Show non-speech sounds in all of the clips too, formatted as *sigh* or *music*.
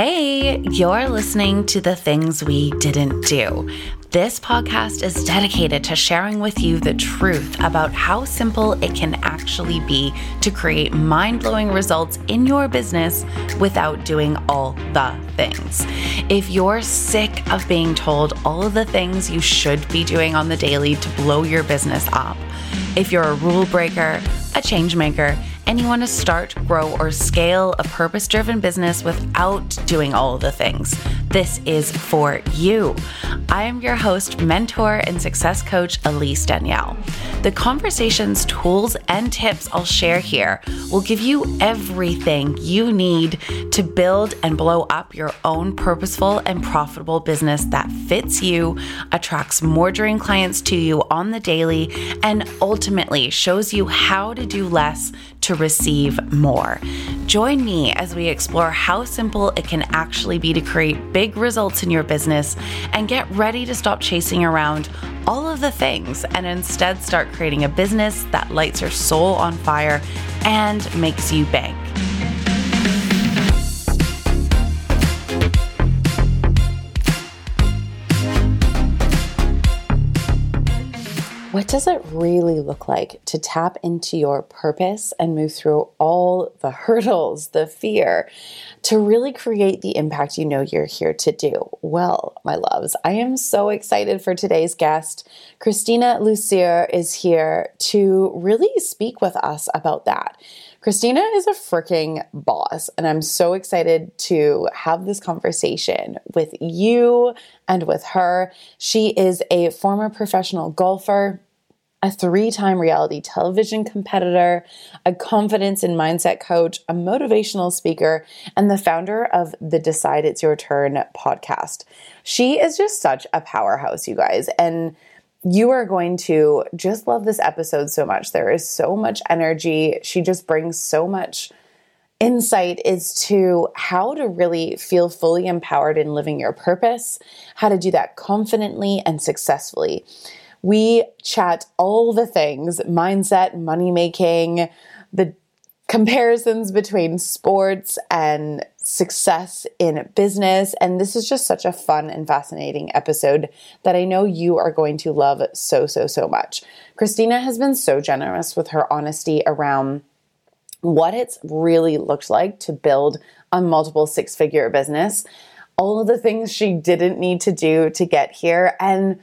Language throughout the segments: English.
Hey, you're listening to The Things We Didn't Do. This podcast is dedicated to sharing with you the truth about how simple it can actually be to create mind blowing results in your business without doing all the things. If you're sick of being told all of the things you should be doing on the daily to blow your business up, if you're a rule breaker, a change maker, want to start, grow, or scale a purpose driven business without doing all of the things, this is for you. I am your host, mentor, and success coach, Elise Danielle. The conversations, tools, and tips I'll share here will give you everything you need to build and blow up your own purposeful and profitable business that fits you, attracts more dream clients to you on the daily, and ultimately shows you how to do less to receive more. Join me as we explore how simple it can actually be to create big results in your business and get ready to stop chasing around all of the things and instead start creating a business that lights your soul on fire and makes you bank. What does it really look like to tap into your purpose and move through all the *laughs* hurdles, the fear, to really create the impact you know you're here to do? Well, my loves, I am so excited for today's guest. Christina Lucier is here to really speak with us about that. Christina is a freaking boss, and I'm so excited to have this conversation with you and with her. She is a former professional golfer, a three time reality television competitor, a confidence and mindset coach, a motivational speaker, and the founder of the Decide It's Your Turn podcast. She is just such a powerhouse, you guys. And you are going to just love this episode so much. There is so much energy. She just brings so much insight is to how to really feel fully empowered in living your purpose, how to do that confidently and successfully. We chat all the things mindset, money making, the comparisons between sports and success in business. And this is just such a fun and fascinating episode that I know you are going to love so, so, so much. Christina has been so generous with her honesty around what it's really looked like to build a multiple six figure business, all of the things she didn't need to do to get here, and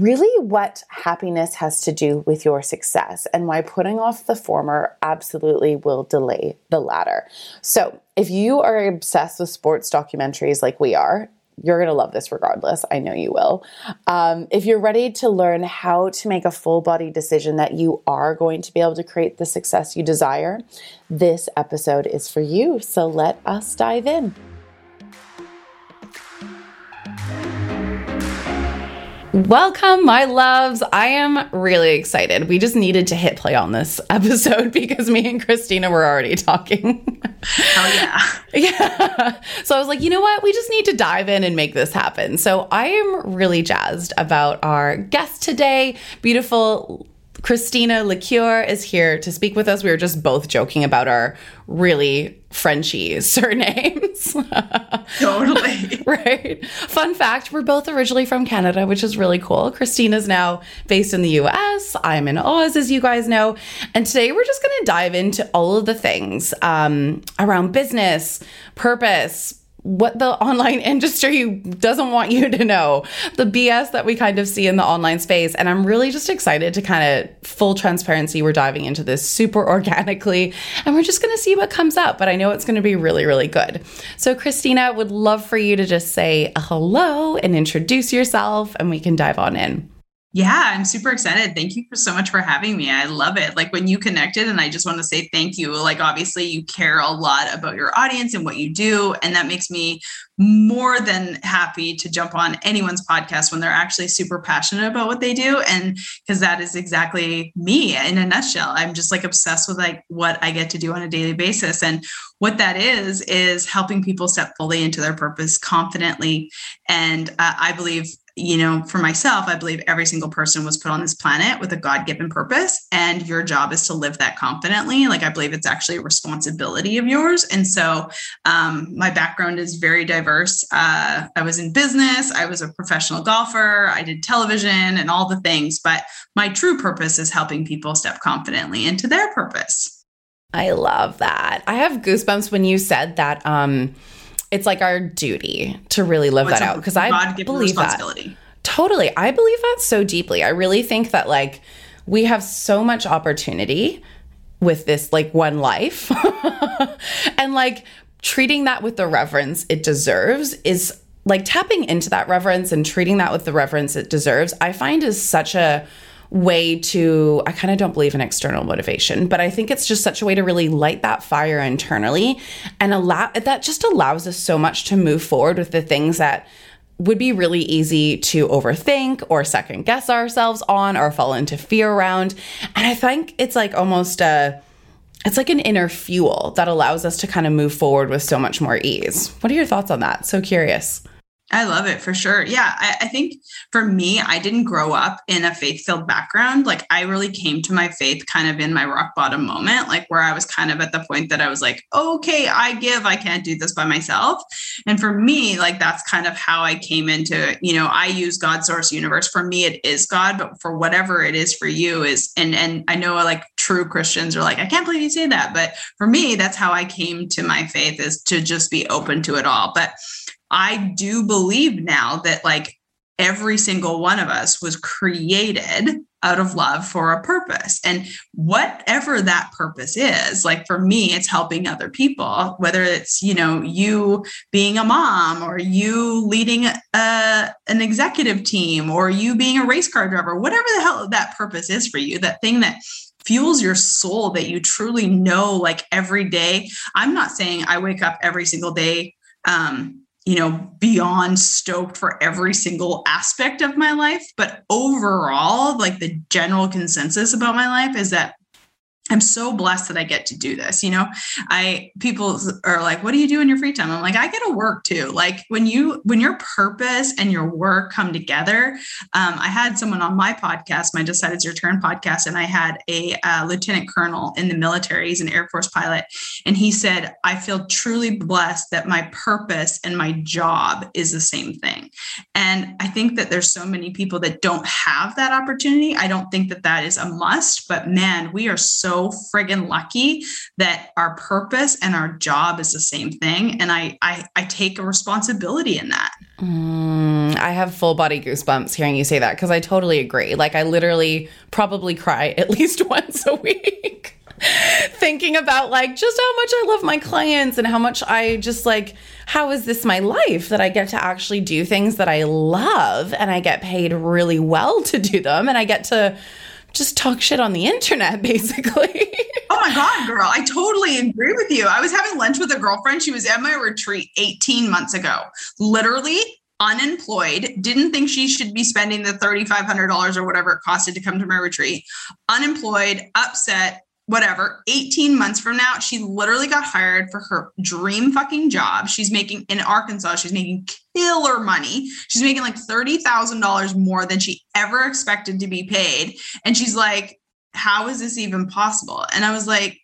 really what happiness has to do with your success and why putting off the former absolutely will delay the latter. So, if you are obsessed with sports documentaries like we are, you're going to love this regardless. I know you will. Um, if you're ready to learn how to make a full body decision that you are going to be able to create the success you desire, this episode is for you. So let us dive in. Welcome, my loves. I am really excited. We just needed to hit play on this *laughs* episode because me and Christina were already talking. *laughs* Oh, yeah. yeah. So I was like, you know what? We just need to dive in and make this happen. So I am really jazzed about our guest today. Beautiful Christina Lucier is here to speak with us. We were just both joking about our really Frenchy *laughs* surnames. *laughs* totally. right. Fun fact we're both originally from Canada, which is really cool. Christina's now based in the US. I'm in Oz, as you guys know. And today we're just going to dive into all of the things um, around business, purpose, what the *laughs* online industry doesn't want you to know, the BS that we kind of see in the online space. And I'm really just excited to kind of full transparency. We're diving into this super *laughs* organically and we're just going to see what comes up. But I know it's going to be really, really good. So, Christina, would love for you to just say hello and introduce yourself and we can dive on in. Yeah, I'm super excited. Thank you so much for having me. I love it. Like when you connected, and I just want to say thank you. Like, obviously, you care a lot about your audience and what you do. And that makes me more than happy to jump on anyone's podcast when they're actually super passionate about what they do. And because that is exactly me in a nutshell. I'm just like obsessed with like what I get to do on a daily basis. And what that is, is helping people step fully into their purpose confidently. And uh, I believe you know, for myself, I believe every single person was put on this planet with a God given purpose, and your job is to live that confidently. Like, I believe it's actually a responsibility of yours. And so, um, my background is very diverse. Uh, I was in business, I was a professional golfer, I did television and all the things, but my true purpose is helping people step confidently into their purpose. I love that. I have goosebumps when you said that. Um, it's like our duty to really live that out because I believe that totally. I believe that so deeply. I really think that like we have so much opportunity with this like one life, *laughs* and like treating that with the reverence it deserves is like tapping into that reverence and treating that with the reverence it deserves. I find is such a way to I kind of don't believe in external motivation, but I think it's just such a way to really light that fire internally and allow that just allows us so much to move forward with the things that would be really easy to overthink or second guess ourselves on or fall into fear around. And I think it's like almost a it's like an inner fuel that allows us to kind of move forward with so much more ease. What are your thoughts on that? So curious. I love it for sure. Yeah. I, I, think for me, I didn't grow up in a faith filled background. Like, I really came to my faith kind of in my rock bottom moment, like where I was kind of at the point that I was like, okay, I give, I can't do this by myself. And for me, like, that's kind of how I came into, you know, I use God source universe. For me, it is God, but for whatever it is for you is, and, and I know like true Christians are like, I can't believe you say that. But for me, that's how I came to my faith is to just be open to it all. But I do believe now that like every single one of us was created out of love for a purpose. And whatever that purpose is, like for me, it's helping other people, whether it's, you know, you being a mom or you leading a, an executive team or you being a race car driver, whatever the hell that purpose is for you, that thing that fuels your soul that you truly know like every day. I'm not saying I wake up every single day um, you know, beyond stoked for every single aspect of my life. But overall, like the general consensus about my life is that I'm so blessed that I get to do this. You know, I people are like, "What do you do in your free time?" I'm like, "I get to work too." Like when you when your purpose and your work come together. Um, I had someone on my podcast, my Decide It's Your Turn podcast, and I had a uh, lieutenant colonel in the military. He's an Air Force pilot, and he said, "I feel truly blessed that my purpose and my job is the same thing." And I think that there's so many people that don't have that opportunity. I don't think that that is a must, but man, we are so so friggin' lucky that our purpose and our job is the same thing. And I I, I take a responsibility in that. Mm, I have full body goosebumps hearing you say that because I totally agree. Like I literally probably cry *laughs* at least once a week. *laughs* thinking about like just how much I love my clients and how much I just like how is this my life that I get to actually do things that I love and I get paid really well to do them and I get to just talk shit on the internet, *laughs* basically. oh my God, girl. I totally agree with you. I was having lunch with a girlfriend. She was at my retreat 18 months ago, literally unemployed, didn't think she should be spending the $3,500 or whatever it costed to come to my retreat, unemployed, upset, whatever, 18 months from now, she literally got hired for her dream fucking job. She's making in Arkansas, she's making killer money. She's making like $30,000 more than she ever expected to be paid. And she's like, how is this even possible? And I was like,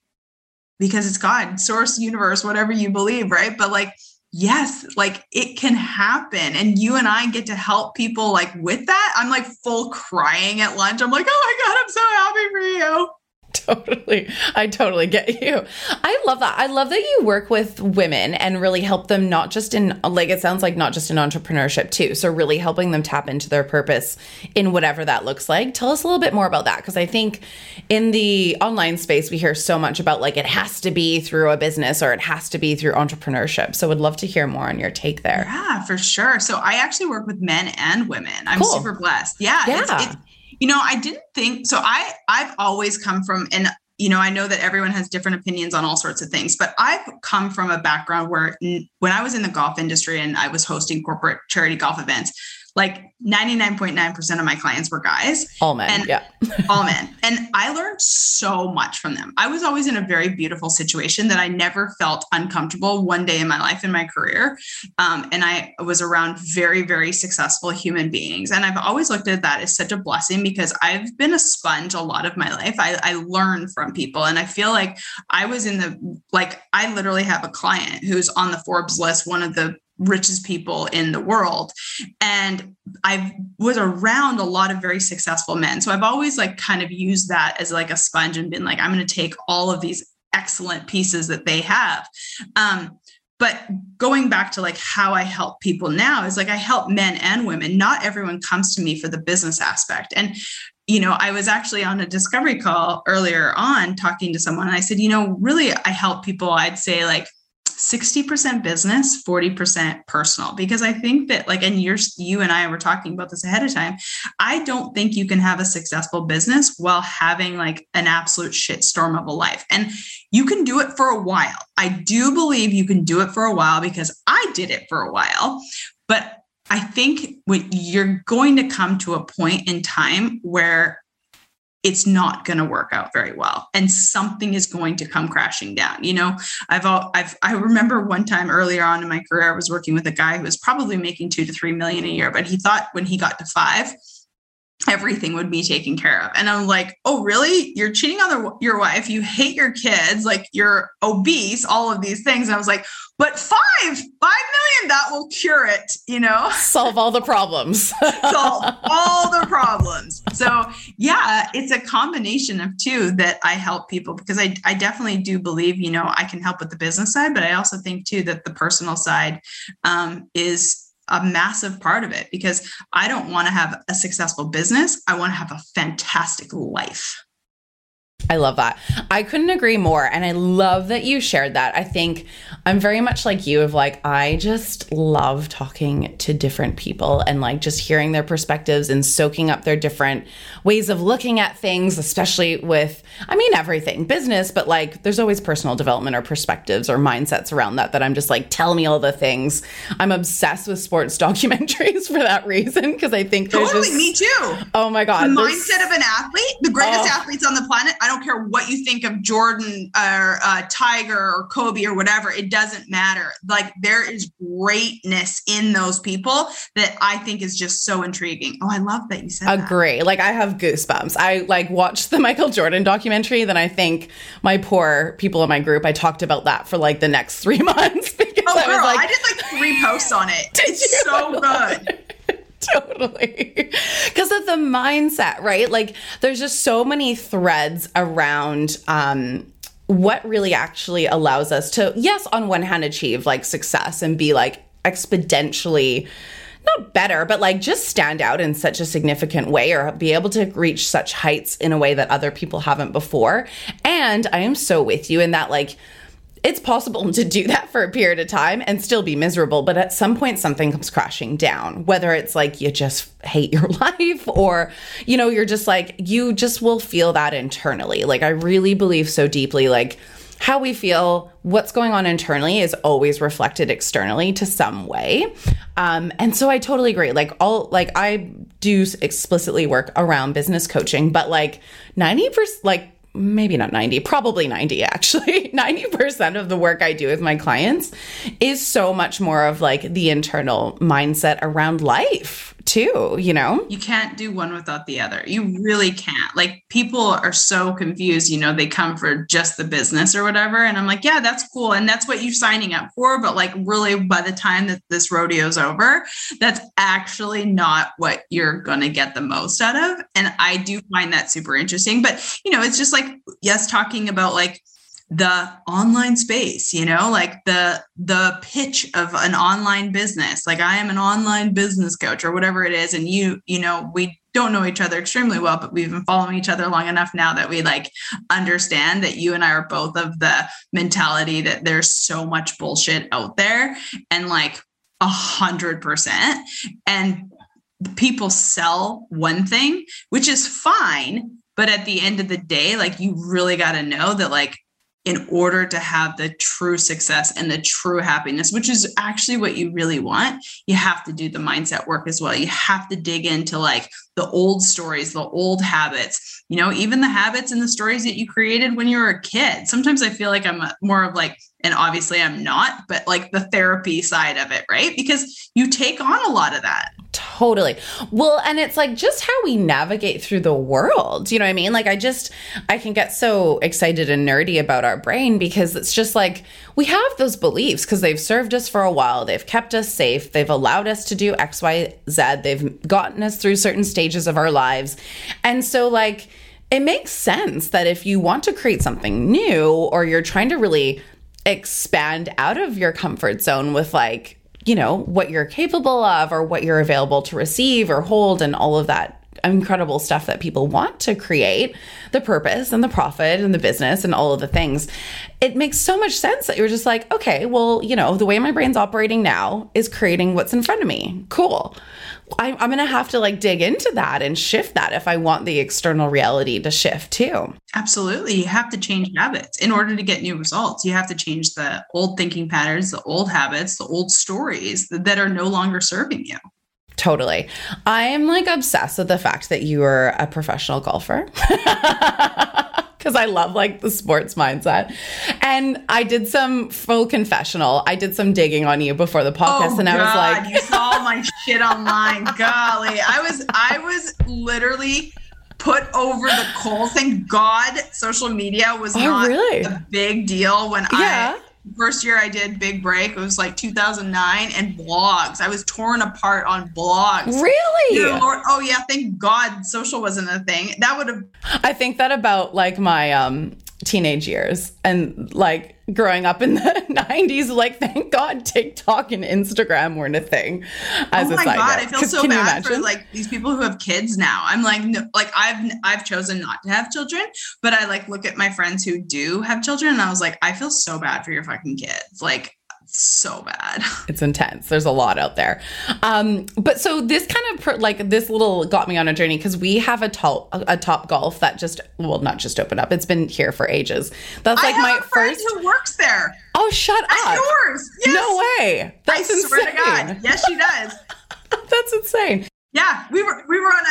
because it's God, source, universe, whatever you believe, right? But like, yes, like it can happen. And you and I get to help people like with that. I'm like full crying at lunch. I'm like, oh my God, I'm so happy for you. *laughs* totally. I totally get you. I love that. I love that you work with women and really help them not just in like it sounds like not just in entrepreneurship too. So really helping them tap into their purpose in whatever that looks like. Tell us a little bit more about that because I think in the online space we hear so much about like it has to be through a business or it has to be through entrepreneurship. So would love to hear more on your take there. Yeah, for sure. So I actually work with men and women. I'm cool. super blessed. Yeah, yeah. It's, it's, you know, I didn't think so. I I've always come from and you know, I know that everyone has different opinions on all sorts of things, but I've come from a background where when I was in the golf industry and I was hosting corporate charity golf events, like 99.9% of my clients were guys. All men. And yeah. *laughs* all men. And I learned so much from them. I was always in a very beautiful situation that I never felt uncomfortable one day in my life, in my career. Um, and I was around very, very successful human beings. And I've always looked at that as such a blessing because I've been a sponge a lot of my life. I, I learn from people. And I feel like I was in the, like, I literally have a client who's on the Forbes list, one of the richest people in the world. And i was around a lot of very successful men. So i've always like kind of used that as like a sponge and been like i'm going to take all of these excellent pieces that they have. Um, but going back to like how i help people now is like i help men and women. Not everyone comes to me for the business aspect. And you know, I was actually on a discovery call earlier on talking to someone, and I said, you know, really, I help people, I'd say like 60% business 40% personal. Because i think that like and you're you and i were talking about this ahead of time i don't think you can have a successful business while having like an absolute shitstorm of a life. And you can do it for a while. I do believe you can do it for a while because i did it for a while. But I think when you're going to come to a point in time where it's not going to work out very well and something is going to come crashing down you know? I've all i've i remember one time earlier on in my career i was working with a guy who was probably making 2 to 3 million a year but he thought when he got to 5 everything would be taken care of. And I'm like, oh, really? You're cheating on the, your wife. You hate your kids. Like you're obese, all of these things. And I was like, but five, five million, that will cure it, you know? Solve all the problems. *laughs* Solve all the problems. So yeah, it's a combination of two that I help people because I, I definitely do believe, you know, I can help with the business side, but I also think too that the personal side um, is a massive part of it because I don't want to have a successful business. I want to have a fantastic life. I love that. I couldn't agree more. And I love that you shared that. I think I'm very much like you, of like, I just love talking to different people and like just hearing their perspectives and soaking up their different ways of looking at things, especially with, I mean, everything business, but like there's always personal development or perspectives or mindsets around that that I'm just like, tell me all the things. I'm obsessed with sports *laughs* documentaries for that reason because I think there's totally just, me too. Oh my God. The mindset of an athlete, the greatest Oh. athletes on the planet. I don't care what you think of Jordan or uh, Tiger or Kobe or whatever. It doesn't matter. Like there is greatness in those people that I think is just so intriguing. Oh, I love that you said that. Agree. Like I have goosebumps. I like watched the *laughs* Michael Jordan documentary. Then I think my poor people in my group. I talked about that for like the next *laughs* three months *laughs* because Oh, I girl, was like, I did like three posts on it. It's so good. totally because of the mindset right like there's just so many threads around um what really actually allows us to yes on one hand achieve like success and be like exponentially not better but like just stand out in such a significant way or be able to reach such heights in a way that other people haven't before and i am so with you in that like it's possible *laughs* to do that for a period of time and still be miserable, but at some point something comes crashing down. Whether it's like you just hate *laughs* your life or, you know, you're just like, you just will feel that internally. Like, I really believe so deeply, like, how we feel, what's going on internally is always reflected externally to some way. Um, and so I totally agree. Like, all, like, I do explicitly work around business coaching, but like 90%, like, maybe not 90, probably 90 actually. *laughs* 90% of the work I do with my clients is so much more of like the internal mindset around life too, you know? You can't do one without the other. You really can't. Like people are so confused, you know, they come for just the business or whatever. And I'm like, yeah, that's cool. And that's what you're signing up for. But like, really, by the time that this rodeo's over, that's actually not what you're going to get the most out of. And I do find that super interesting. But, you know, it's just like, yes, talking about like, the online space you know like the the pitch of an online business. Like i am an online business coach or whatever it is and you you know we don't know each other extremely well but we've been following each other long enough now that we like understand that you and i are both of the mentality that there's so much bullshit out there and like a hundred percent. And people sell one thing which is fine but at the end of the day like you really got to know that like in order to have the true success and the true happiness, which is actually what you really want, you have to do the mindset work as well. You have to dig into like the old stories, the old habits, you know, even the habits and the stories that you created when you were a kid. Sometimes I feel like I'm more of like, and obviously I'm not, but like the therapy side of it, right? Because you take on a lot of that. Totally. Well, and it's like just how we navigate through the world. You know what I mean? Like, I just, I can get so excited and nerdy about our brain because it's just like we have those beliefs because they've served us for a while. They've kept us safe. They've allowed us to do X, Y, Z. They've gotten us through certain stages of our lives. And so, like, it makes sense that if you want to create something new or you're trying to really expand out of your comfort zone with like you know, what you're capable of or what you're available to receive or hold and all of that incredible stuff that people want to create the purpose and the profit and the business and all of the things it makes so much sense that you're just like okay well you know the way my brain's operating now is creating what's in front of me cool I'm, I'm gonna have to like dig into that and shift that if I want the external reality to shift too. Absolutely. You have to change habits in order to get new results. You have to change the old thinking patterns, the old habits, the old stories that are no longer serving you. Totally. I am like obsessed with the fact that you are a professional golfer. *laughs* because I love like the sports mindset. And I did some full confessional. I did some digging on you before the podcast, oh, and I was oh, like, "You saw my shit online, *laughs* golly!" I was, I was literally put over the coal. Thank God, social media was oh, not really? a big deal when yeah. I first year I did Big Break, it was like 2009, and blogs. I was torn apart on blogs. Really? Lord, oh yeah, thank God social wasn't a thing. That would have. I think that about like my um teenage years and like growing up in the *laughs* 90s like thank god tiktok and instagram weren't a thing as oh my god note. i feel so bad for like these people who have kids now. I'm like no, like i've i've chosen not to have children but i like look at my friends who do have children and i was like i feel so bad for your fucking kids. Like so bad. *laughs* It's intense. There's a lot out there. Um, but so this kind of per, like this little got me on a journey because we have a top a Topgolf that just well not just opened up. It's been here for ages. That's like my first who works there. Oh, shut That's up! Yours? Yes. No way. That's I insane. swear to God. *laughs* Yes, she does. That's insane. Yeah, we were we were on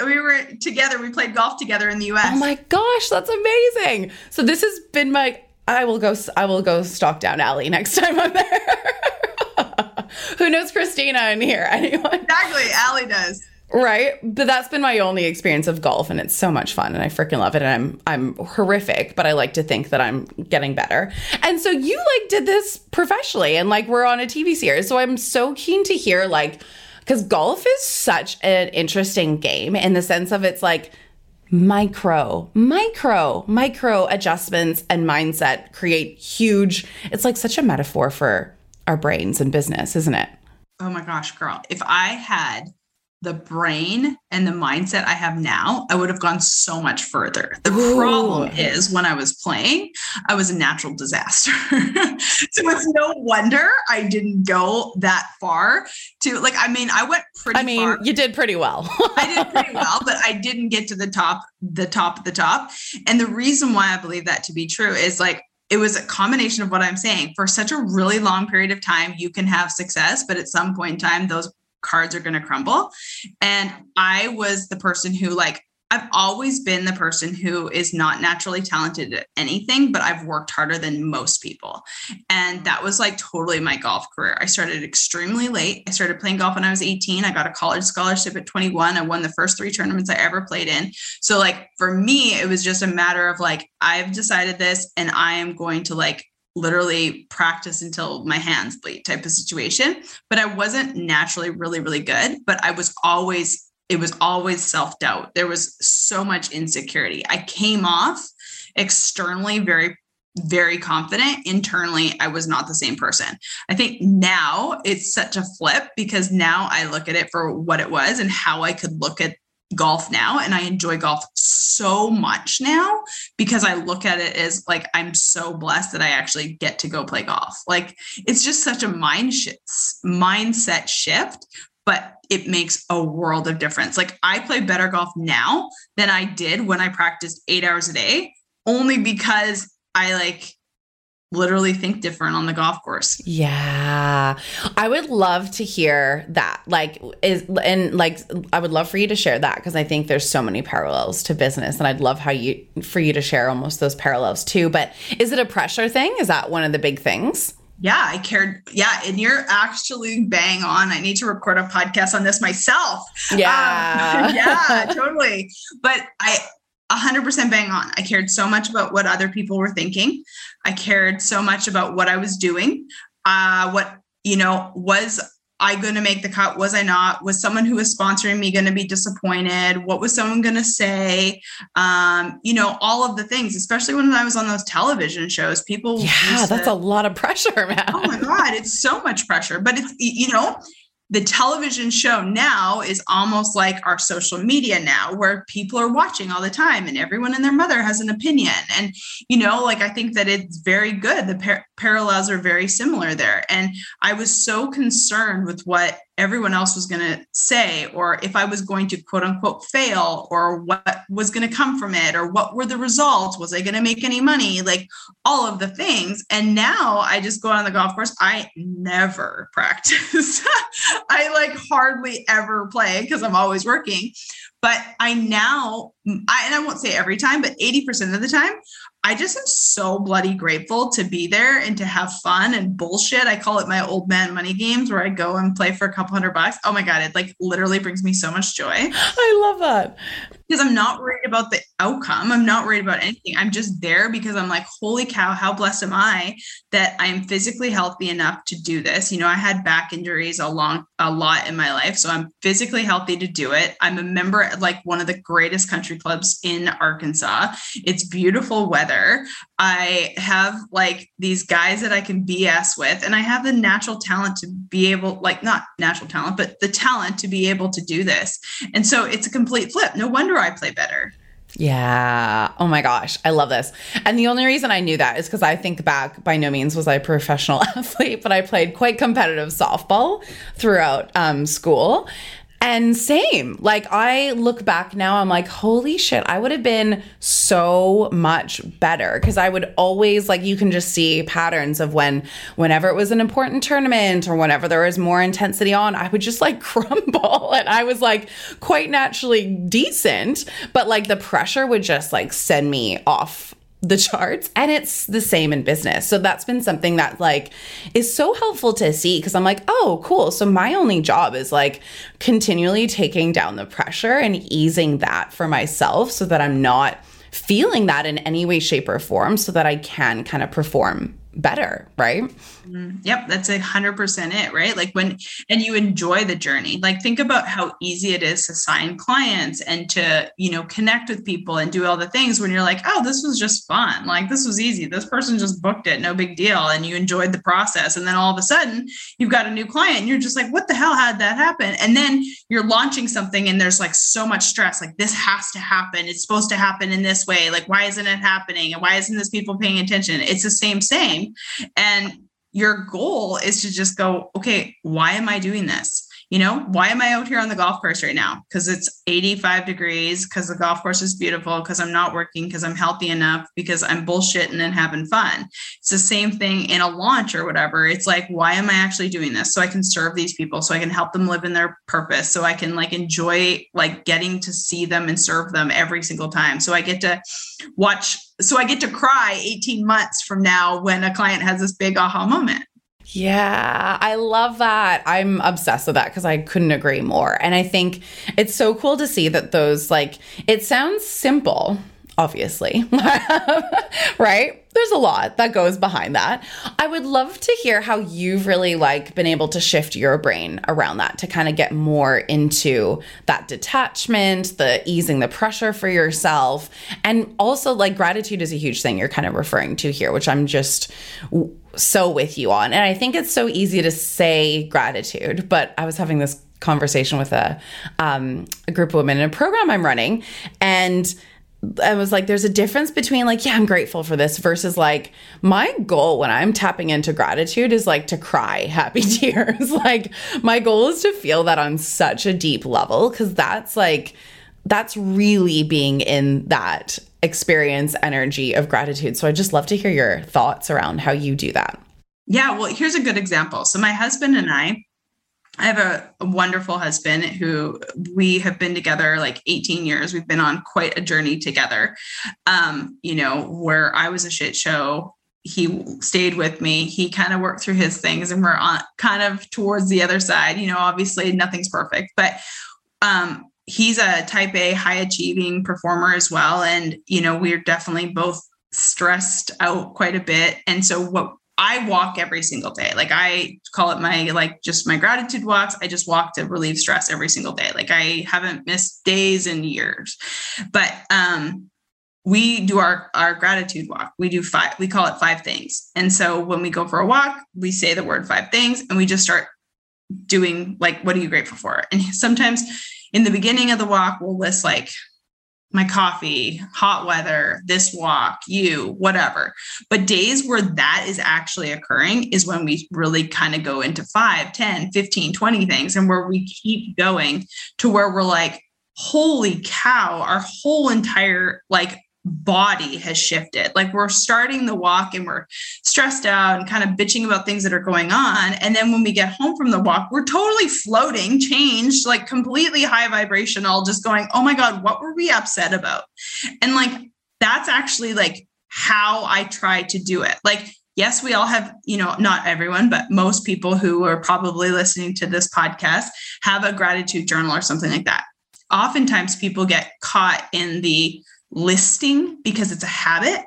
a we were together. We played golf together in the U.S. Oh my gosh, that's amazing! So this has been my I will go. I will go stalk down Allie next time I'm there. *laughs* Who knows Christina in here? *laughs* Anyone? Exactly, Allie does. Right, but that's been my only experience of golf, and it's so much fun, and I freaking love it. And I'm I'm horrific, but I like to think that I'm getting better. And so you like did this professionally, and like we're on a TV series, so I'm so keen to hear like because golf is such an interesting game in the sense of it's like micro, micro, micro adjustments and mindset create huge. It's like such a metaphor for our brains and business, isn't it? Oh my gosh, girl. If I had the brain and the mindset I have now, I would have gone so much further. The Ooh. problem is when I was playing, I was a natural disaster. *laughs* so it's no wonder I didn't go that far to like, I mean, I went pretty I mean, far. you did pretty well. *laughs* I did pretty well, but I didn't get to the top, the top of the top. And the reason why I believe that to be true is like it was a combination of what I'm saying. For such a really long period of time, you can have success, but at some point in time, those cards are going to crumble. And I was the person who, like, I've always been the person who is not naturally talented at anything, but I've worked harder than most people. And that was like totally my golf career. I started extremely late. I started playing golf when I was 18. I got a college scholarship at 21. I won the first three tournaments I ever played in. So, like, for me, it was just a matter of like, I've decided this and I am going to like literally practice until my hands bleed type of situation. But I wasn't naturally really, really good, but I was always, it was always self doubt. There was so much insecurity. I came off externally very very confident internally i was not the same person i think now it's such a flip because now i look at it for what it was and how i could look at golf now and I enjoy golf so much now because I look at it as like I'm so blessed that I actually get to go play golf. Like it's just such a mind shift, mindset shift, but it makes a world of difference. Like I play better golf now than I did when I practiced 8 hours a day only because I like literally think different on the golf course. Yeah. I would love to hear that. Like is and like I would love for you to share that because I think there's so many parallels to business and I'd love how you for you to share almost those parallels too. But is it a pressure thing? Is that one of the big things? Yeah, I cared. Yeah, and you're actually bang on. I need to record a podcast on this myself. Yeah. Um, *laughs* yeah, totally. But I 100% bang on. I cared so much about what other people were thinking. I cared so much about what I was doing. Uh, what, you know, was I going to make the cut? Was I not? Was someone who was sponsoring me going to be disappointed? What was someone going to say? Um, you know, all of the things, especially when I was on those television shows, people. Yeah, that's to, a lot of pressure, *laughs* man. Oh my God, it's so much pressure. But it's, you know, the television show now is almost like our social media now where people are watching all the time and everyone and their mother has an opinion. And you know like i think that it's very good. The par- parallels are very similar there. And i was so concerned with what everyone else was going to say, or if I was going to quote unquote fail, or what was going to come from it, or what were the results? Was I going to make any money? Like all of the things. And now I just go on the golf course. I never *laughs* practice. I like hardly ever play because I'm always working. But I now, I, and I won't say every time, but 80% of the time, I just am so bloody grateful to be there and to have fun and bullshit. I call it my old man money games where I go and play for a couple hundred bucks. Oh my God, it like literally brings me so much joy. *gasps* I love that because I'm not worried about the outcome. I'm not worried about anything. I'm just there because I'm like, holy cow, how blessed am I that I'm physically healthy enough to do this. You know, I had back injuries a long, a lot in my life. So I'm physically healthy to do it. I'm a member at like one of the greatest country clubs in Arkansas. It's beautiful weather. I have like these guys that I can BS with, and I have the natural talent to be able, like, not natural talent, but the talent to be able to do this. And so it's a complete flip. No wonder I play better. Yeah. Oh my gosh. I love this. And the only reason I knew that is because I think back, by no means was I a professional *laughs* athlete, but I played quite competitive softball throughout um, school. And same, like I look back now, I'm like, holy shit, I would have been so much better because I would always, like, you can just see patterns of when, whenever it was an important tournament or whenever there was more intensity on, I would just like *laughs* crumble. And I was like quite naturally decent, but like the pressure would just like send me off the charts and it's the same in business. So that's been something that like is so helpful to see because I'm like, "Oh, cool. So my only job is like continually taking down the pressure and easing that for myself so that I'm not feeling that in any way shape or form so that I can kind of perform better, right? Mm-hmm. Yep, that's a hundred percent it, right? Like when and you enjoy the journey. Like think about how easy it is to sign clients and to, you know, connect with people and do all the things when you're like, oh, this was just fun. Like this was easy. This person just booked it, no big deal. And you enjoyed the process. And then all of a sudden you've got a new client and you're just like, what the hell had that happen? And then you're launching something and there's like so much stress. Like this has to happen. It's supposed to happen in this way. Like, why isn't it happening? And why isn't this people paying attention? It's the same, same. And your goal is to just go, okay, why am I doing this? You know, why am I out here on the golf course right now? Because it's 85 degrees, because the golf course is beautiful, because I'm not working, because I'm healthy enough, because I'm bullshitting and having fun. It's the same thing in a launch or whatever. It's like, why am I actually doing this? So I can serve these people, so I can help them live in their purpose, so I can like enjoy like getting to see them and serve them every single time. So I get to watch, so I get to cry 18 months from now when a client has this big aha moment. Yeah, I love that. I'm obsessed with that because I couldn't agree more. And I think it's so cool to see that those, like, it sounds simple, obviously, *laughs* right? There's a lot that goes behind that. I would love to hear how you've really like been able to shift your brain around that to kind of get more into that detachment, the easing the pressure for yourself, and also like gratitude is a huge thing you're kind of referring to here, which I'm just so with you on. And I think it's so easy to say gratitude, but I was having this conversation with a um, a group of women in a program I'm running, and I was like, there's a difference between like, yeah, I'm grateful for this versus like, my goal when I'm tapping into gratitude is like to cry *laughs* happy tears. *laughs* like, my goal is to feel that on such a deep level because that's like, that's really being in that experience energy of gratitude. So I just love to hear your thoughts around how you do that. Yeah, well, here's a good example. So my husband and I, I have a, a, wonderful husband who we have been together like 18 years. We've been on quite a journey together. Um, you know, where I was a shit show, he stayed with me. He kind of worked through his things and we're on kind of towards the other side. You know, obviously nothing's perfect, but um he's a type A high achieving performer as well. And, you know, we're definitely both stressed out quite a bit. And so what I walk every single day. Like I call it my like just my gratitude walks. I just walk to relieve stress every single day. Like I haven't missed days and years. But um we do our our gratitude walk. We do five we call it five things. And so when we go for a walk, we say the word five things and we just start doing like what are you grateful for? And sometimes in the beginning of the walk we'll list like my coffee, hot weather, this walk, you, whatever. But days where that is actually occurring is when we really kind of go into 5, 10, 15, 20 things and where we keep going to where we're like, holy cow, our whole entire like body has shifted. Like we're starting the walk and we're stressed out and kind of bitching about things that are going on. And then when we get home from the walk, we're totally floating, changed, like completely high vibrational, just going, oh my God, what were we upset about? And like that's actually like how I try to do it. Like, yes, we all have, you know, not everyone, but most people who are probably listening to this podcast have a gratitude journal or something like that. Oftentimes people get caught in the listing because it's a habit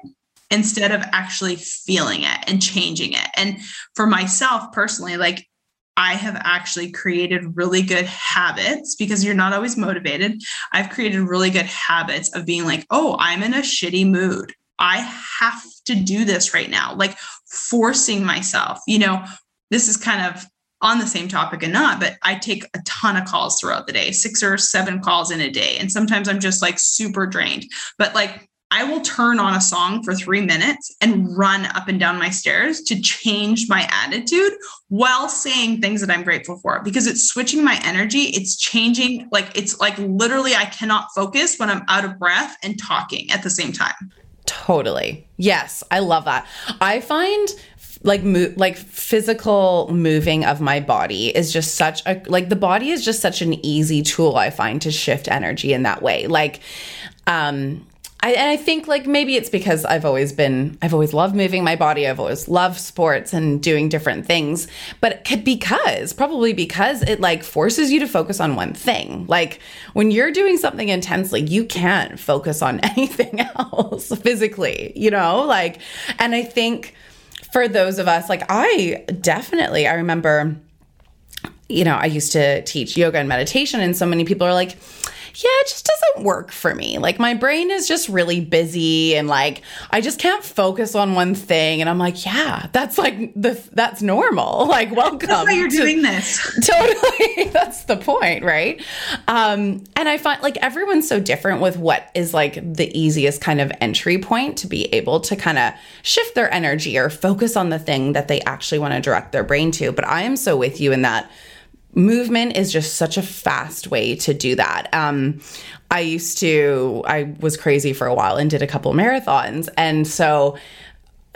instead of actually feeling it and changing it. And for myself personally, like I have actually created really good habits because you're not always motivated. I've created really good habits of being like, oh, I'm in a shitty mood. I have to do this right now, like forcing myself. You know, this is kind of on the same topic and not, but I take a ton of calls throughout the day, six or seven calls in a day. And sometimes I'm just like super drained. But like I will turn on a song for three minutes and run up and down my stairs to change my attitude while saying things that I'm grateful for because it's switching my energy. It's changing, like, it's like literally, I cannot focus when I'm out of breath and talking at the same time. Totally. Yes, I love that. I find like mo- like physical moving of my body is just such a like the body is just such an easy tool I find to shift energy in that way. Like um I, and I think like maybe it's because I've always been I've always loved moving my body. I've always loved sports and doing different things. But because probably because it like forces you to focus on one thing. Like when you're doing something intensely, you can't focus on *laughs* anything else physically, you know? Like and I think for those of us, like I definitely, I remember, you know, I used to teach yoga and meditation, and so many people are like, yeah, it just doesn't work for me. Like my brain is just really busy and like I just can't focus on one thing. And I'm like, yeah, that's like the that's normal. *laughs* Like welcome. That's why you're to, doing this. *laughs* Totally. *laughs* that's the point, right? Um, and I find like everyone's so different with what is like the easiest kind of entry point to be able to kind of shift their energy or focus on the thing that they actually want to direct their brain to. But I am so with you in that movement is just such a fast way to do that. Um, I used to, I was crazy for a while and did a couple marathons. And so,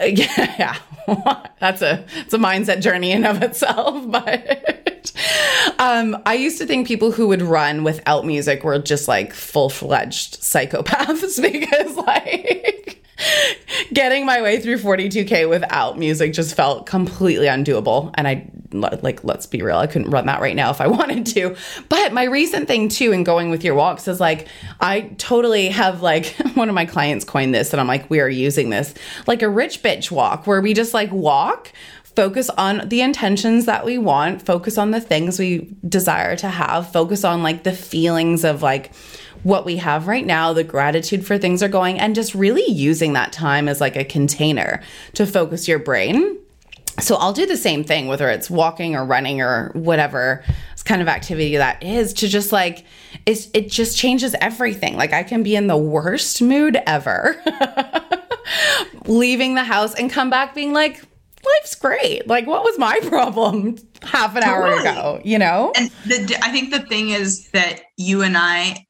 *laughs* yeah, *laughs* that's a it's a mindset journey in of itself. *laughs* But um, I used to think people who would run without music were just like full fledged psychopaths because like *laughs* getting my way through 42k without music just felt completely undoable. And i like let's be real i couldn't run that right now if i *laughs* wanted to. But my recent thing too in going with your walks is like i totally have like *laughs* one of my clients coined this and i'm like we are using this. Like a rich bitch walk where we just like walk focus on the intentions that we want focus on the things we desire to have focus on like the feelings of like what we have right now, the gratitude for things are going, and just really using that time as like a container to focus your brain. So I'll do the same thing, whether it's walking or running or whatever kind of activity that is, to just like, it's, it just changes everything. Like I can be in the worst mood ever, *laughs* leaving the house and come back being like, life's great. Like, what was my *laughs* problem half an hour ago? You know? And the, I think the thing is that you and I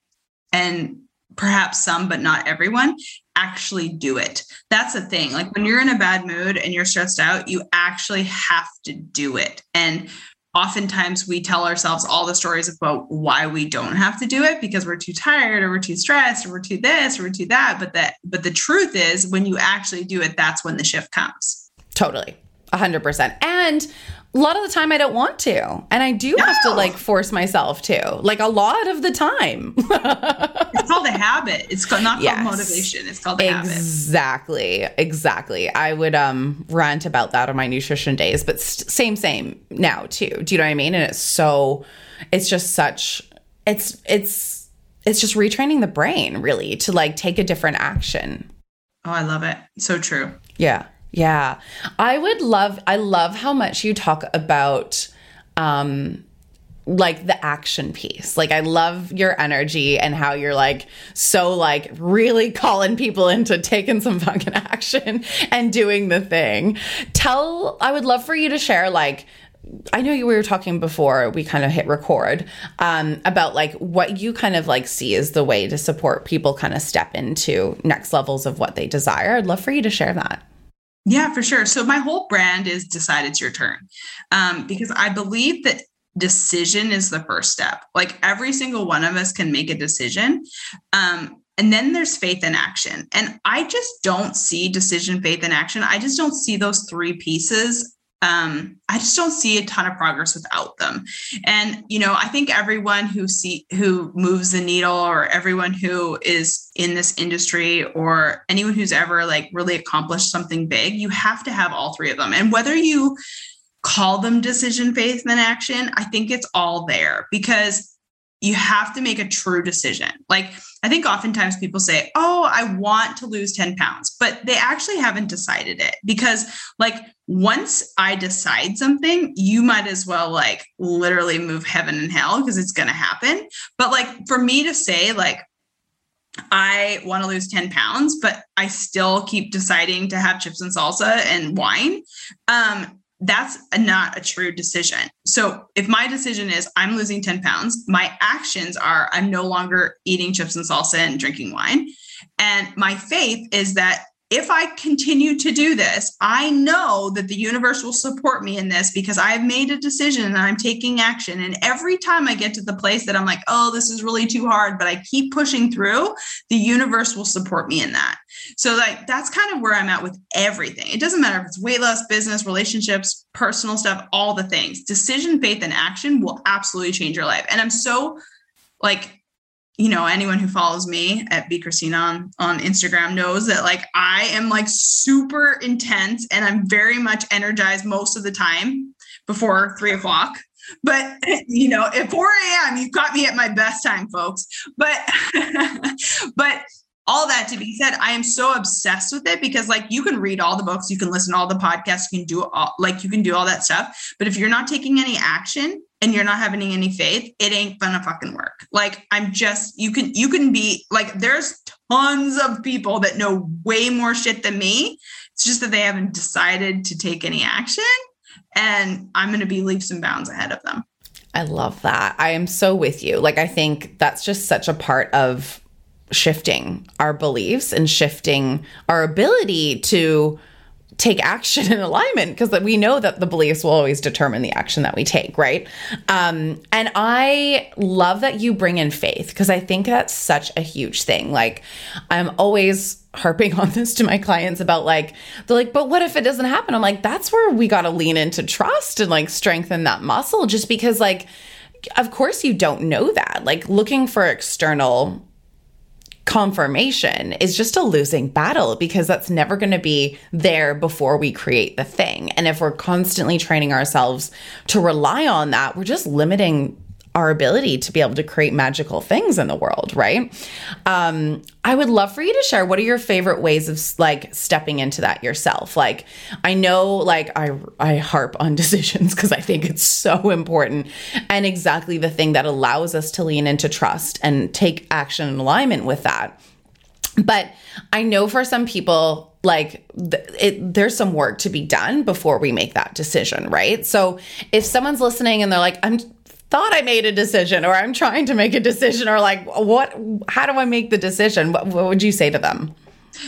and perhaps some, but not everyone, actually do it. That's the thing. Like when you're in a bad mood and you're stressed out, you actually have to do it. And oftentimes we tell ourselves all the stories about why we don't have to do it because we're too tired or we're too stressed or we're too this or we're too that but that but the truth is when you actually do it that's when the shift comes totally 100% and a lot of the time I don't want to. And I do no. have to like force myself to, like a lot of the time. *laughs* it's called a habit. It's called, not yes. called motivation. It's called exactly, habit. Exactly. Exactly. I would um rant about that on my nutrition days, but st- same, same now too. Do you know what I mean? And it's so, it's just such, it's, it's, it's just retraining the brain really to like take a different action. Oh, I love it. So true. Yeah. Yeah. I would love I love how much you talk about um like the action piece. Like I love your energy and how you're like so like really calling people into taking some fucking *laughs* action and doing the thing. Tell I would love for you to share like I know you we were talking before we kind of hit record um, about like what you kind of like see as the way to support people kind of step into next levels of what they desire. I'd love for you to share that. Yeah, for sure. So my whole brand is decide it's your turn um, because I believe that decision is the first step. Like every single one of us can make a decision. Um, and then there's faith and action. And I just don't see decision, faith, and action. I just don't see those three pieces um, I just don't see a ton of progress without them. And you know, I think everyone who see who moves the needle, or everyone who is in this industry, or anyone who's ever like really accomplished something big, you have to have all three of them. And whether you call them decision, faith, and action, I think it's all there because you have to make a true decision. Like, I think oftentimes people say, Oh, I want to lose 10 pounds, but they actually haven't decided it because, like, once I decide something, you might as well like literally move heaven and hell because it's going to happen. But like for me to say, like, I want to lose 10 pounds, but I still keep deciding to have chips and salsa and wine. Um, that's not a true decision. So if my decision is I'm losing 10 pounds, my actions are I'm no longer eating chips and salsa and drinking wine. And my faith is that if I continue to do this, I know that the universe will support me in this because I have made a decision and I'm taking action. And every time I get to the place that I'm like, oh, this is really too hard, but I keep pushing through, the universe will support me in that. So, like, that's kind of where I'm at with everything. It doesn't matter if it's weight loss, business, relationships, personal stuff, all the things. Decision, faith, and action will absolutely change your life. And I'm so like you know, anyone who follows me at B Christina on, on Instagram knows that like I am like super intense and I'm very much energized most of the time before three o'clock. But *laughs* you know, at 4 a.m., you caught me at my best time, folks. But *laughs* but all that to be said, I am so obsessed with it because like you can read all the books, you can listen to all the podcasts, you can do all like you can do all that stuff. But if you're not taking any action, and you're not having any faith, it ain't gonna fucking work. Like I'm just you can you can be like there's tons of people that know way more shit than me. It's just that they haven't decided to take any action and I'm going to be leaps and bounds ahead of them. I love that. I am so with you. Like I think that's just such a part of shifting our beliefs and shifting our ability to take action in alignment because we know that the beliefs will always determine the action that we take, right? Um, and I love that you bring in faith because I think that's such a huge thing. Like, I'm always harping *laughs* on this to my clients about like, they're like, but what if it doesn't happen? I'm like, that's where we got to lean into trust and like strengthen that muscle just because, like, of course you don't know that. Like, looking for external confirmation is just a losing battle because that's never going to be there before we create the thing. And if we're constantly training ourselves to rely on that, we're just limiting our ability to be able to create magical things in the world, right? Um, I would love for you to share what are your favorite ways of like stepping into that yourself. Like, I know, like I I harp on *laughs* decisions because I think it's so important and exactly the thing that allows us to lean into trust and take action in alignment with that. But I know for some people, like th- it, there's some work to be done before we make that decision, right? So if someone's listening and they're like, I'm thought I made a decision or I'm trying to make a decision or like what how do I make the decision? What, what would you say to them?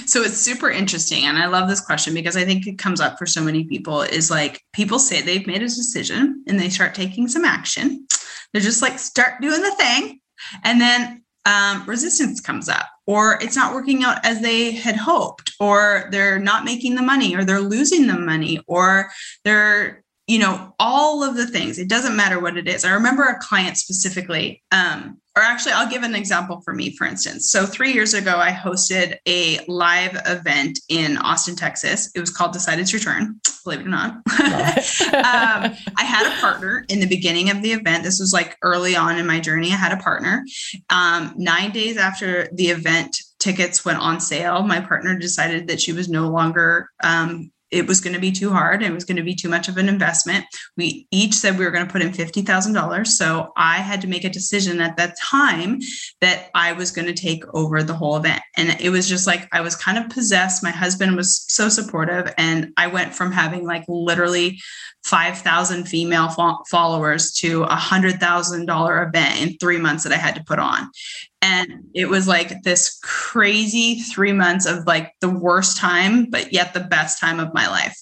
So it's super interesting. And I love this question because I think it comes up for so many people is like people say they've made a decision and they start taking some action. They're just like, start doing the thing. And then um, resistance comes up, or it's not working out as they had hoped, or they're not making the money, or they're losing the money, or they're you know all of the things. It doesn't matter what it is. I remember a client specifically um, or actually i'll give an example for me for instance. So three years ago i hosted a live event in austin texas. It was called Decided it's your turn believe it or not. *laughs* Um, i had a partner in the beginning of the event. This was like early on in my journey. I had a partner. Um, nine days after the event tickets went on sale my partner decided that she was no longer um, it was going to be too hard. It was going to be too much of an investment. We each said we were going to put in $50,000. So I had to make a decision at that time that I was going to take over the whole event. And it was just like I was kind of possessed. My husband was so supportive. And I went from having like literally 5,000 female fo- followers to a $100,000 event in three months that I had to put on. And it was like this crazy three months of like the worst time, but yet the best time of my life.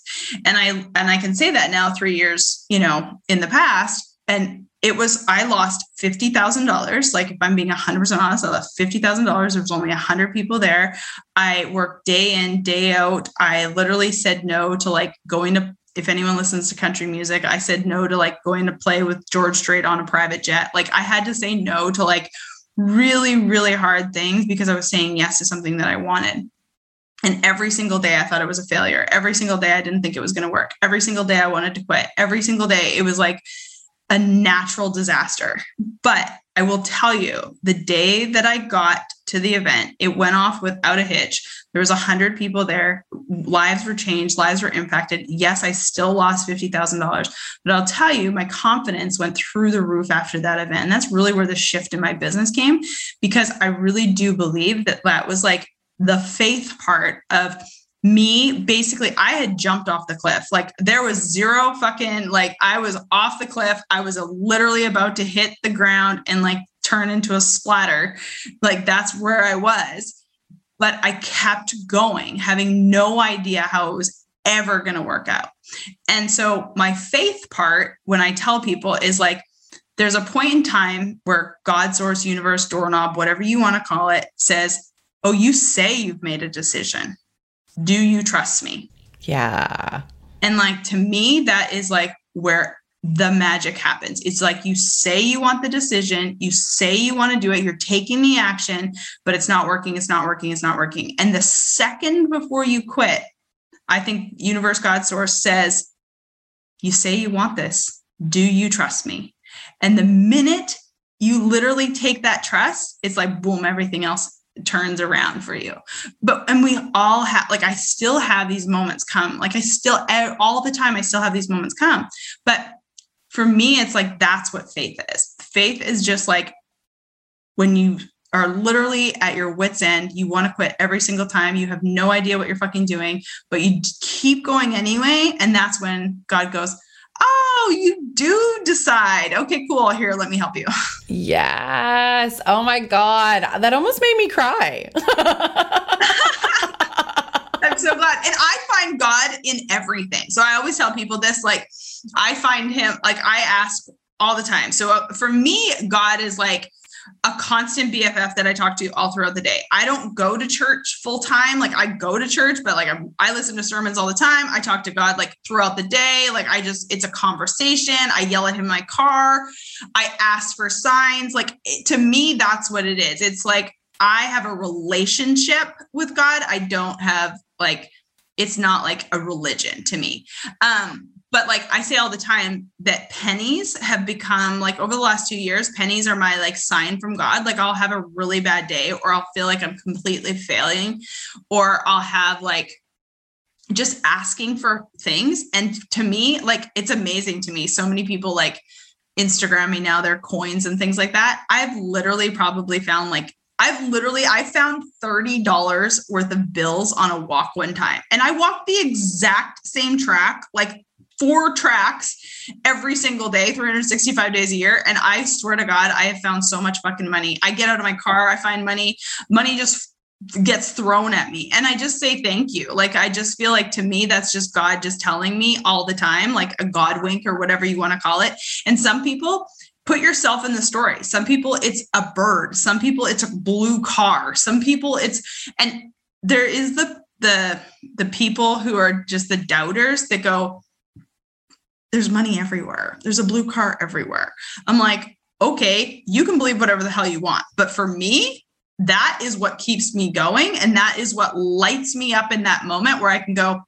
And I, and I can say that now three years, you know, in the past. And it was, I lost $50,000. Like if I'm being 100% honest, I lost $50,000. There was only 100 people there. I worked day in, day out. I literally said no to like going to if anyone listens to country music, I said no to like going to play with George Strait on a private jet. Like I had to say no to like really, really hard things because I was saying yes to something that I wanted. And every single day I thought it was a failure. Every single day I didn't think it was going to work. Every single day I wanted to quit. Every single day it was like a natural disaster. But I will tell you, the day that I got to the event, it went off without a hitch. There was a hundred people there. Lives were changed. Lives were impacted. Yes, I still lost fifty thousand dollars, but I'll tell you, my confidence went through the roof after that event, and that's really where the shift in my business came, because I really do believe that that was like the faith part of me basically i had jumped off the cliff. Like there was zero fucking like i was off the cliff. I was literally about to hit the ground and like turn into a splatter. Like that's where i was. But i kept going having no idea how it was ever going to work out. And so my faith part when i tell people is like there's a point in time where god source universe doorknob whatever you want to call it says oh you say you've made a decision do you trust me? Yeah. And like to me, that is like where the magic happens. It's like you say you want the decision, you say you want to do it, you're taking the action, but it's not working, it's not working, it's not working. And the second before you quit, I think Universe God Source says, You say you want this. Do you trust me? And the minute you literally take that trust, it's like, boom, everything else turns around for you. But, and we all have, like, I still have these moments come. Like, I still, all the time, I still have these moments come. But for me, it's like, that's what faith is. Faith is just like when you are literally at your wits end you want to quit every single time you have no idea what you're fucking doing but you keep going anyway and that's when god goes oh, you do decide. Okay, cool. Here, let me help you. Yes. Oh my God. That almost made me cry. *laughs* I'm so glad. And I find God in everything. So I always tell people this like, I find him, like, I ask all the time. So uh, for me, God is like, a constant BFF that I talk to all throughout the day. I don't go to church full time. Like I go to church, but like I'm, I listen to sermons all the time. I talk to God like throughout the day. Like I just, it's a conversation. I yell at him in my car. I ask for signs. Like it, to me, that's what it is. It's like I have a relationship with God. I don't have like, it's not like a religion to me. Um, but like I say all the time that pennies have become like over the last two years, pennies are my like sign from God. Like I'll have a really bad day or I'll feel like I'm completely failing or I'll have like just asking for things. And to me, like it's amazing to me. So many people like Instagram me now their coins and things like that. I've literally probably found like I've literally I found $30 worth of bills on a walk one time. And I walked the exact same track like four tracks every single day, 365 days a year. And I swear to God, I have found so much fucking money. I get out of my car, I find money. Money just gets thrown at me. And I just say thank you. Like, I just feel like to me, that's just God just telling me all the time, like a God wink or whatever you want to call it. And some people, put yourself in the story. Some people it's a bird, some people it's a blue car, some people it's and there is the the the people who are just the doubters that go there's money everywhere. There's a blue car everywhere. I'm like, okay, you can believe whatever the hell you want, but for me, that is what keeps me going and that is what lights me up in that moment where I can go,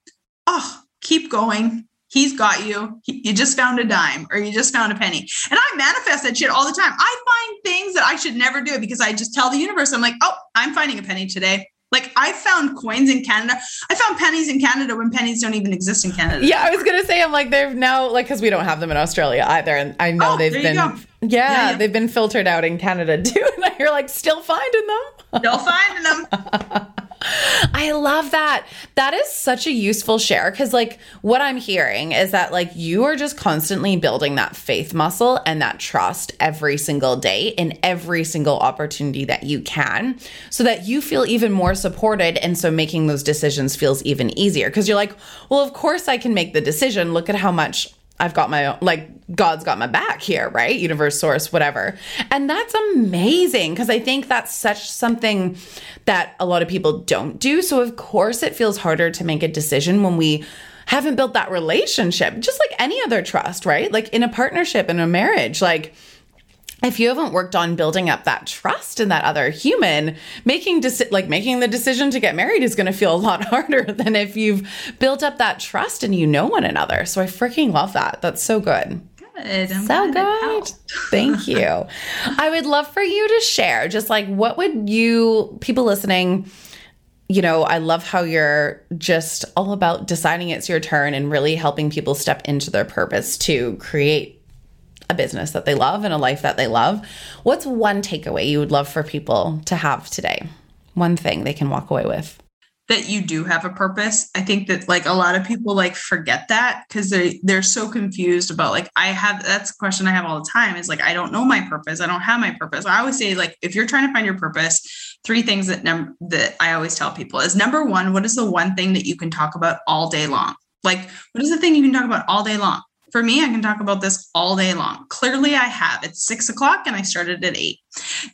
"Oh, keep going He's got you. He, you just found a dime or you just found a penny. And I manifest that shit all the time. I find things that I should never do because I just tell the universe, I'm like, oh, I'm finding a penny today. Like I found coins in Canada. I found pennies in Canada when pennies don't even exist in Canada. Yeah, I was gonna say I'm like they've now like because we don't have them in Australia either, and I know oh, they've been yeah, yeah, yeah, they've been filtered out in Canada *laughs* too. And you're like still finding them. Still finding them. *laughs* I love that. That is such a useful share because, like, what I'm hearing is that, like, you are just constantly building that faith muscle and that trust every single day in every single opportunity that you can so that you feel even more supported. And so making those decisions feels even easier because you're like, well, of course I can make the decision. Look at how much I've got my own, like, God's got my back here, right? Universe, source, whatever. And that's amazing because I think that's such something that a lot of people don't do. So, of course, it feels harder to make a decision when we haven't built that relationship, just like any other trust, right? Like in a partnership, in a marriage, like, if you haven't worked on building up that trust in that other human, making deci- like making the decision to get married is going to feel a lot *laughs* harder than if you've built up that trust and you know one another. So I freaking love that. That's so good. Good. So good. *laughs* Thank you. I would love for you to share just like what would you people listening you know, I love how you're just all about deciding it's your turn and really helping people step into their purpose to create a business that they love and a life that they love. What's one takeaway you would love for people to have today? One thing they can walk away with that you do have a purpose. I think that like a lot of people like forget that because they they're so confused about like I have that's a question I have all the time is like I don't know my purpose. I don't have my purpose. I always say like if you're trying to find your purpose, three things that num- that I always tell people is number 1, what is the one thing that you can talk about all day long? Like what is the thing you can talk about all day long? For me, I can talk about this all day long. Clearly, I have. It's six o'clock and I started at eight.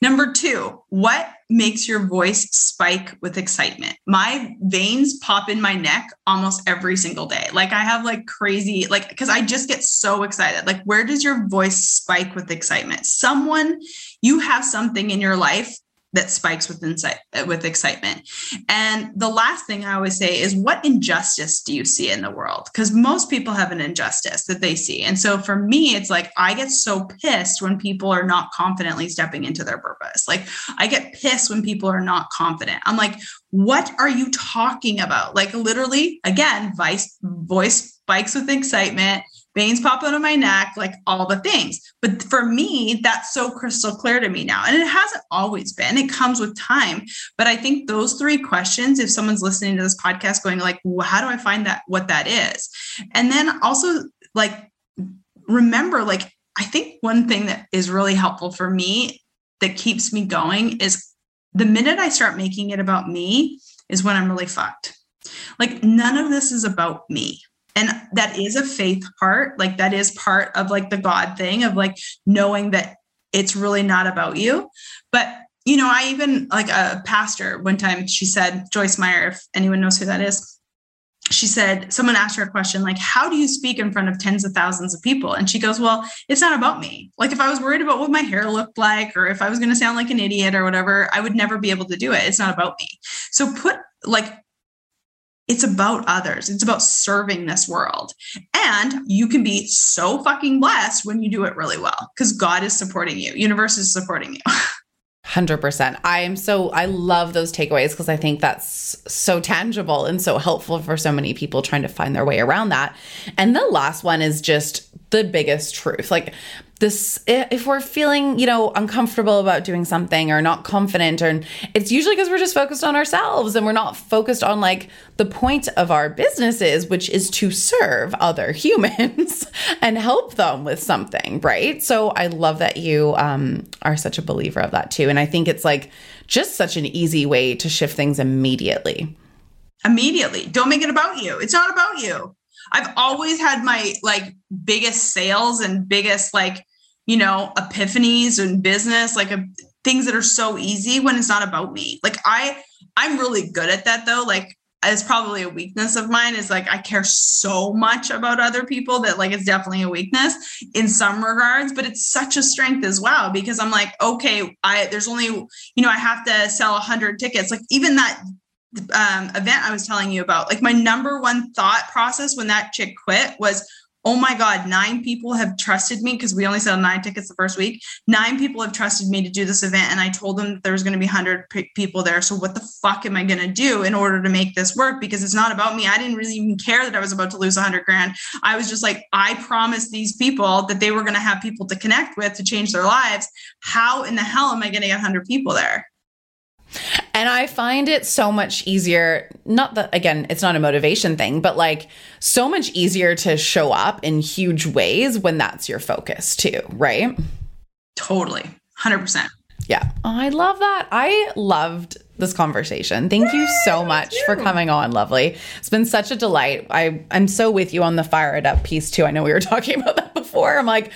Number two, what makes your voice spike with excitement? My veins pop in my neck almost every single day. Like I have like crazy, like, because I just get so excited. Like, where does your voice spike with excitement? Someone, you have something in your life that spikes with insight with excitement. And the last thing i always say is what injustice do you see in the world? Because most people have an injustice that they see. And so for me it's like i get so pissed when people are not confidently stepping into their purpose. Like i get pissed when people are not confident. I'm like what are you talking about? Like literally again vice voice spikes with excitement veins pop out of my neck, like all the things. But for me, that's so crystal clear to me now. And it hasn't always been, it comes with time. But I think those three questions, if someone's listening to this podcast going like, well, how do I find that what that is? And then also like remember, like, I think one thing that is really helpful for me that keeps me going is the minute I start making it about me is when I'm really fucked. Like none of this is about me and that is a faith part like that is part of like the god thing of like knowing that it's really not about you. But you know i even like a pastor one time she said joyce meyer if anyone knows who that is she said someone asked her a question like how do you speak in front of tens of thousands of people? And she goes well it's not about me. Like if i was worried about what my hair looked like or if i was going to sound like an idiot or whatever i would never be able to do it. It's not about me. So put like it's about others. It's about serving this world. And you can be so fucking blessed when you do it really well because God is supporting you. Universe is supporting you. *laughs* 100%. I am so, I love those takeaways because I think that's so tangible and so helpful for so many people trying to find their way around that. And the last one is just the biggest truth. Like this if we're feeling, you know, uncomfortable about doing something or not confident or it's usually because we're just focused on ourselves and we're not focused on like the point of our businesses, which is to serve other *laughs* humans and help them with something, right? So I love that you um, are such a believer of that too. And I think it's like just such an easy way to shift things immediately. Immediately. Don't make it about you. It's not about you. I've always had my like biggest sales and biggest like, you know, epiphanies in business, like a, things that are so easy when it's not about me. Like I I'm really good at that though. Like it's probably a weakness of mine is like I care so much about other people that like it's definitely a weakness in some regards, but it's such a strength as well because I'm like, okay, I there's only you know I have to sell a hundred tickets. Like even that um, event I was telling you about, like my number one thought process when that chick quit was, oh my God, nine people have trusted me because we only sold nine tickets the first week. Nine people have trusted me to do this event. And I told them there was going to be 100 p- people there. So what the fuck am I going to do in order to make this work? Because it's not about me. I didn't really even care that I was about to lose 100 grand. I was just like, I promised these people that they were going to have people to connect with to change their lives. How in the hell am I going to get 100 people there? And I find it so much easier, not that, again, it's not a motivation thing, but like so much easier to show up in huge ways when that's your focus too, right? Totally. 100%. Yeah. I love that. I loved this conversation. Thank you so much for coming on, lovely. It's been such a delight. I I'm so with you on the fire it up piece too. I know we were *laughs* talking about that before. I'm like,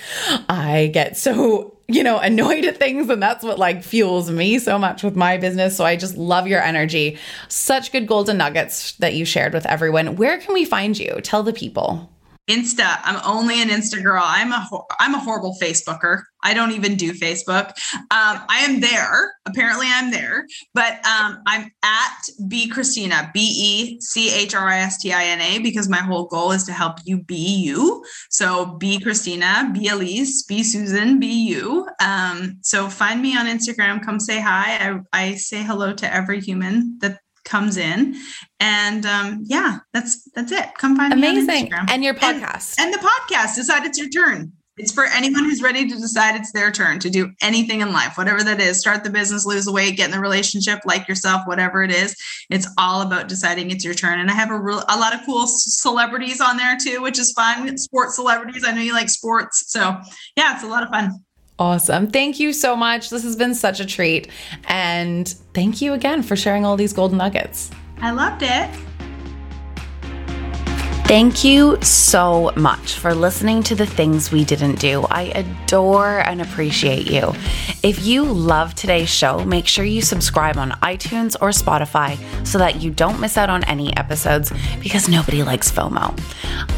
I get so you know annoyed at things, and that's what like fuels me so much with my business. So I just love your energy. Such good golden nuggets that you shared with everyone. Where can we find you? Tell the people. Insta. I'm only an Insta girl. I'm a am a horrible Facebooker. I don't even do Facebook. Um, I am there. Apparently, I'm there, but um, I'm at B Christina B E C H R I S T I N A because my whole goal is to help you be you. So B Christina, B Elise, B Susan, be you. Um, so find me on Instagram. Come say hi. I, I say hello to every human that comes in and um yeah that's that's it. Come find amazing me on Instagram. and your podcast. and, and the podcast. Decide it's your turn. It's for anyone who's ready to decide it's their turn to do anything in life whatever that is. Start the business lose the weight get in the relationship like yourself whatever it is. It's all about deciding it's your turn. And i have a real a lot of cool celebrities on there too which is fun. Sports celebrities. I know you like sports. So yeah it's a lot of fun. Awesome. Thank you so much. This has been such a treat. And thank you again for sharing all these golden nuggets. I loved it. Thank you so much for listening to the things we didn't do. I adore and appreciate you. If you love today's show, make sure you subscribe on iTunes or Spotify so that you don't miss out on any episodes because nobody likes FOMO.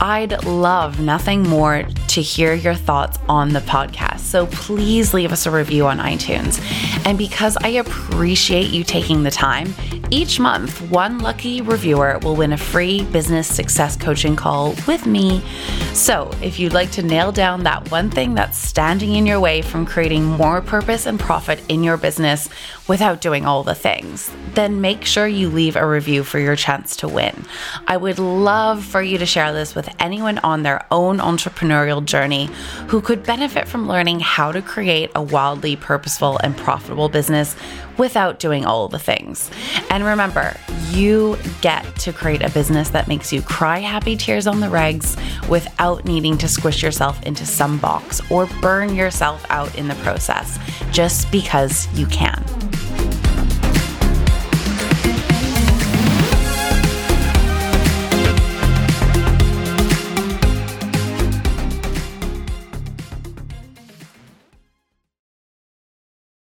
I'd love nothing more to hear your thoughts on the podcast. So please leave us a review on iTunes. And because I appreciate you taking the time, each month, one lucky reviewer will win a free business success coaching call with me. So, if you'd like to nail down that one thing that's standing in your way from creating more purpose and profit in your business without doing all the things, then make sure you leave a review for your chance to win. I would love for you to share this with anyone on their own entrepreneurial journey who could benefit from learning how to create a wildly purposeful and profitable business without doing all the things. And remember, you get to create a business that makes you cry happy tears on the regs without needing to squish yourself into some box or burn yourself out in the process just because you can.